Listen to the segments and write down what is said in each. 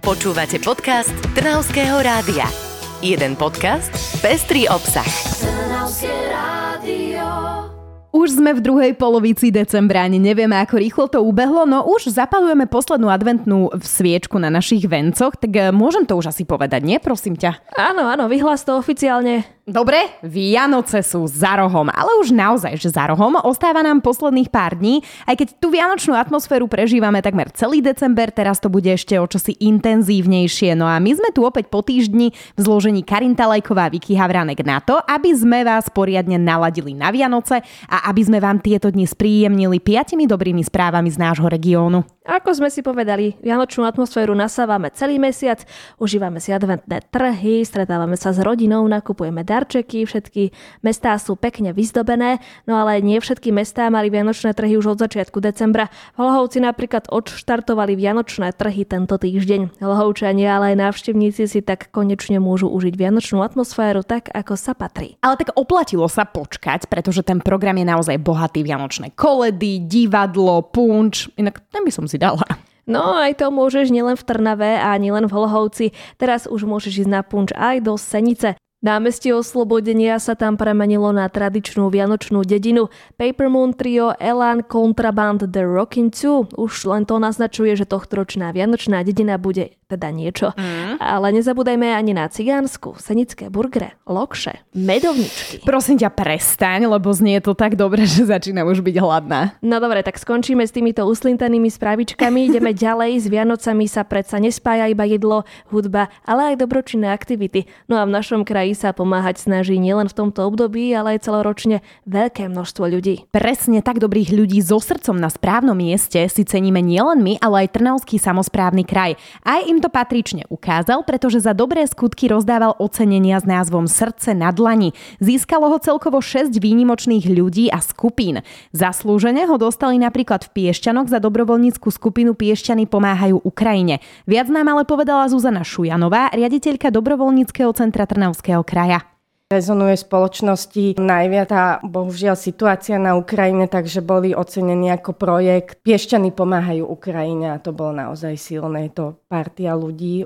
Počúvate podcast Trnavského rádia. Jeden podcast, pestrý obsah. Trnavské rádio. Už sme v druhej polovici decembra, ani nevieme, ako rýchlo to ubehlo, no už zapalujeme poslednú adventnú sviečku na našich vencoch, tak eh, môžem to už asi povedať, nie? Prosím ťa. Áno, áno, vyhlás to oficiálne. Dobre, Vianoce sú za rohom, ale už naozaj, že za rohom. Ostáva nám posledných pár dní, aj keď tú vianočnú atmosféru prežívame takmer celý december, teraz to bude ešte o čosi intenzívnejšie. No a my sme tu opäť po týždni v zložení Karinta Lajková a Vicky Havránek na to, aby sme vás poriadne naladili na Vianoce a aby sme vám tieto dni spríjemnili piatimi dobrými správami z nášho regiónu. Ako sme si povedali, vianočnú atmosféru nasávame celý mesiac, užívame si adventné trhy, stretávame sa s rodinou, nakupujeme dar darčeky, všetky mestá sú pekne vyzdobené, no ale nie všetky mestá mali vianočné trhy už od začiatku decembra. Hlohovci napríklad odštartovali vianočné trhy tento týždeň. Hlohovčania, ale aj návštevníci si tak konečne môžu užiť vianočnú atmosféru tak, ako sa patrí. Ale tak oplatilo sa počkať, pretože ten program je naozaj bohatý vianočné koledy, divadlo, punč, inak ten by som si dala. No aj to môžeš nielen v Trnave a nielen v Hlohovci. Teraz už môžeš ísť na punč aj do Senice. Námestie oslobodenia sa tam premenilo na tradičnú vianočnú dedinu. Paper Moon Trio, Elan, Contraband, The Rockin' 2. Už len to naznačuje, že tohtoročná vianočná dedina bude teda niečo. Mm. Ale nezabúdajme ani na cigánsku, senické burgere, lokše, medovničky. Prosím ťa, prestaň, lebo znie to tak dobre, že začínam už byť hladná. No dobre, tak skončíme s týmito uslintanými správičkami. Ideme ďalej. S Vianocami sa predsa nespája iba jedlo, hudba, ale aj dobročinné aktivity. No a v našom kraji sa pomáhať snaží nielen v tomto období, ale aj celoročne veľké množstvo ľudí. Presne tak dobrých ľudí so srdcom na správnom mieste si ceníme nielen my, ale aj Trnavský samozprávny kraj. Aj im to patrične ukázal, pretože za dobré skutky rozdával ocenenia s názvom Srdce na dlani. Získalo ho celkovo 6 výnimočných ľudí a skupín. Zaslúžene ho dostali napríklad v Piešťanoch za dobrovoľníckú skupinu Piešťany pomáhajú Ukrajine. Viac nám ale povedala Zuzana Šujanová, riaditeľka dobrovoľníckého centra Trnavského kraja rezonuje v spoločnosti najviac a bohužiaľ situácia na Ukrajine, takže boli ocenení ako projekt Piešťany pomáhajú Ukrajine a to bolo naozaj silné. Je to partia ľudí,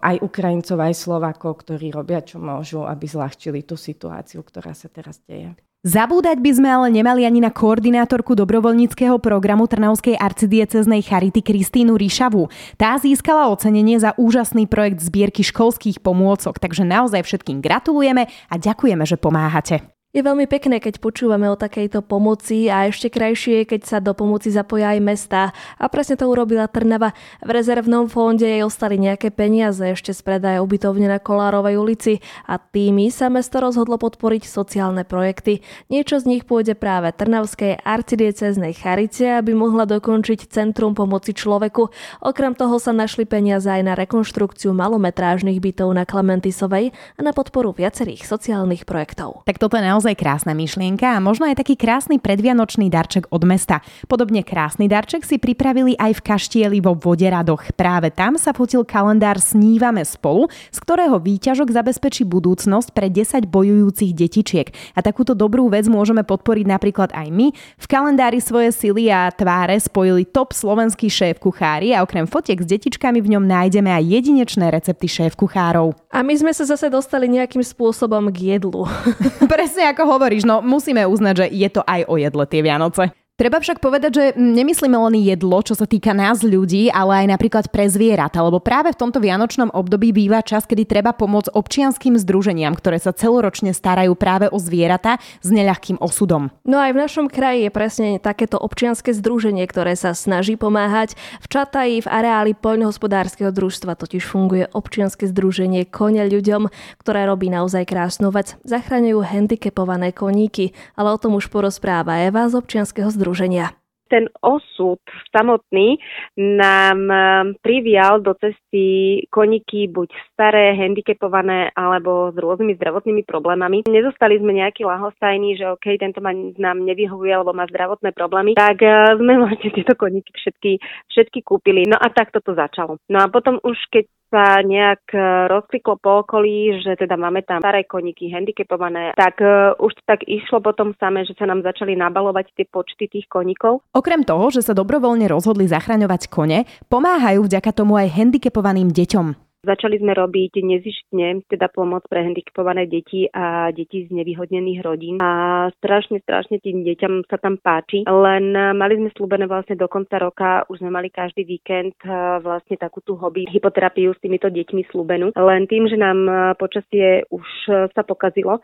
aj Ukrajincov, aj Slovakov, ktorí robia čo môžu, aby zľahčili tú situáciu, ktorá sa teraz deje. Zabúdať by sme ale nemali ani na koordinátorku dobrovoľníckého programu Trnavskej arcidieceznej Charity Kristínu Ríšavu. Tá získala ocenenie za úžasný projekt zbierky školských pomôcok, takže naozaj všetkým gratulujeme a ďakujeme, že pomáhate. Je veľmi pekné, keď počúvame o takejto pomoci a ešte krajšie, keď sa do pomoci zapoja aj mesta. A presne to urobila Trnava. V rezervnom fonde jej ostali nejaké peniaze ešte z predaja ubytovne na Kolárovej ulici a tými sa mesto rozhodlo podporiť sociálne projekty. Niečo z nich pôjde práve Trnavskej arcidieceznej Charice, aby mohla dokončiť Centrum pomoci človeku. Okrem toho sa našli peniaze aj na rekonštrukciu malometrážnych bytov na Klementisovej a na podporu viacerých sociálnych projektov. Tak toto je naozaj krásna myšlienka a možno aj taký krásny predvianočný darček od mesta. Podobne krásny darček si pripravili aj v Kaštieli vo Voderadoch. Práve tam sa fotil kalendár Snívame spolu, z ktorého výťažok zabezpečí budúcnosť pre 10 bojujúcich detičiek. A takúto dobrú vec môžeme podporiť napríklad aj my. V kalendári svoje sily a tváre spojili top slovenský šéf kuchári a okrem fotiek s detičkami v ňom nájdeme aj jedinečné recepty šéf kuchárov. A my sme sa zase dostali nejakým spôsobom k jedlu. Presne ako hovoríš, no musíme uznať, že je to aj o jedle tie Vianoce. Treba však povedať, že nemyslíme len jedlo, čo sa týka nás ľudí, ale aj napríklad pre zvieratá, lebo práve v tomto vianočnom období býva čas, kedy treba pomôcť občianským združeniam, ktoré sa celoročne starajú práve o zvieratá s neľahkým osudom. No aj v našom kraji je presne takéto občianske združenie, ktoré sa snaží pomáhať. V Čataji v areáli poľnohospodárskeho družstva totiž funguje občianske združenie Kone ľuďom, ktoré robí naozaj krásnu vec. Zachraňujú handicapované koníky, ale o tom už porozpráva Eva z občianskeho združenia združenia ten osud samotný nám um, privial do cesty koníky buď staré, handicapované alebo s rôznymi zdravotnými problémami. Nezostali sme nejakí lahostajní, že OK, tento ma, nám nevyhovuje alebo má zdravotné problémy, tak uh, sme vlastne tieto koníky všetky, všetky kúpili. No a takto to začalo. No a potom už keď sa nejak e, rozkliklo po okolí, že teda máme tam staré koníky, handicapované, tak uh, už tak išlo potom samé, že sa nám začali nabalovať tie počty tých koníkov. Okrem toho, že sa dobrovoľne rozhodli zachraňovať kone, pomáhajú vďaka tomu aj handicapovaným deťom. Začali sme robiť nezištne, teda pomoc pre handicapované deti a deti z nevyhodnených rodín. A strašne, strašne tým deťam sa tam páči. Len mali sme slúbené vlastne do konca roka, už sme mali každý víkend e, vlastne takú tú hobby hypoterapiu s týmito deťmi slúbenú. Len tým, že nám e, počasie už sa pokazilo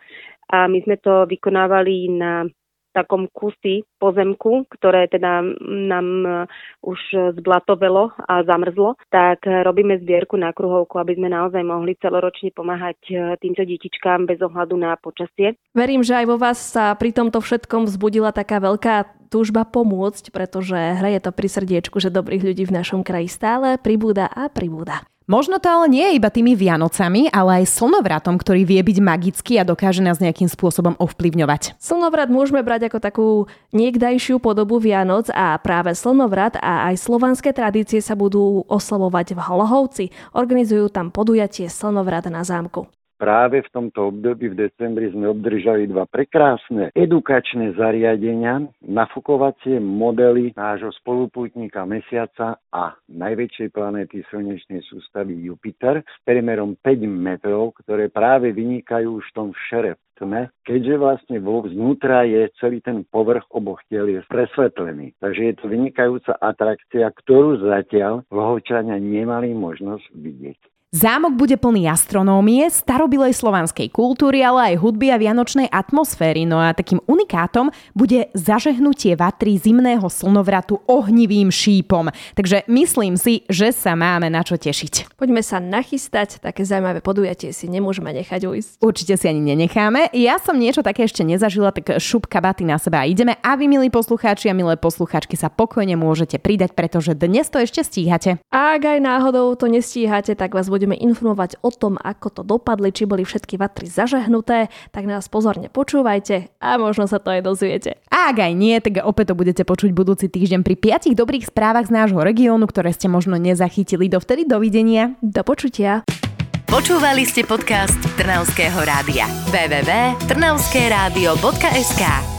a my sme to vykonávali na takom kusy pozemku, ktoré teda nám e, už zblatovelo a zamrzlo, tak robíme zbierku na kruhovku, aby sme naozaj mohli celoročne pomáhať e, týmto detičkám bez ohľadu na počasie. Verím, že aj vo vás sa pri tomto všetkom vzbudila taká veľká túžba pomôcť, pretože hraje to pri srdiečku, že dobrých ľudí v našom kraji stále pribúda a pribúda. Možno to ale nie je iba tými Vianocami, ale aj slnovratom, ktorý vie byť magický a dokáže nás nejakým spôsobom ovplyvňovať. Slnovrat môžeme brať ako takú niekdajšiu podobu Vianoc a práve slnovrat a aj slovanské tradície sa budú oslavovať v Holohovci. Organizujú tam podujatie Slnovrat na zámku. Práve v tomto období v decembri sme obdržali dva prekrásne edukačné zariadenia, nafukovacie modely nášho spolupútnika Mesiaca a najväčšej planéty slnečnej sústavy Jupiter s perimerom 5 metrov, ktoré práve vynikajú už v tom šere tme, keďže vlastne vo vnútra je celý ten povrch oboch tiel je presvetlený. Takže je to vynikajúca atrakcia, ktorú zatiaľ Vlhovčania nemali možnosť vidieť. Zámok bude plný astronómie, starobilej slovanskej kultúry, ale aj hudby a vianočnej atmosféry. No a takým unikátom bude zažehnutie vatry zimného slnovratu ohnivým šípom. Takže myslím si, že sa máme na čo tešiť. Poďme sa nachystať, také zaujímavé podujatie si nemôžeme nechať ujsť. Určite si ani nenecháme. Ja som niečo také ešte nezažila, tak šupka baty na seba ideme. A vy, milí poslucháči a milé poslucháčky, sa pokojne môžete pridať, pretože dnes to ešte stíhate. A ak aj náhodou to nestíhate, tak vás budeme informovať o tom, ako to dopadli, či boli všetky vatry zažehnuté, tak nás pozorne počúvajte a možno sa to aj dozviete. A ak aj nie, tak opäť to budete počuť budúci týždeň pri piatich dobrých správach z nášho regiónu, ktoré ste možno nezachytili. Dovtedy dovidenia. Do počutia. Počúvali ste podcast Trnavského rádia. www.trnavskeradio.sk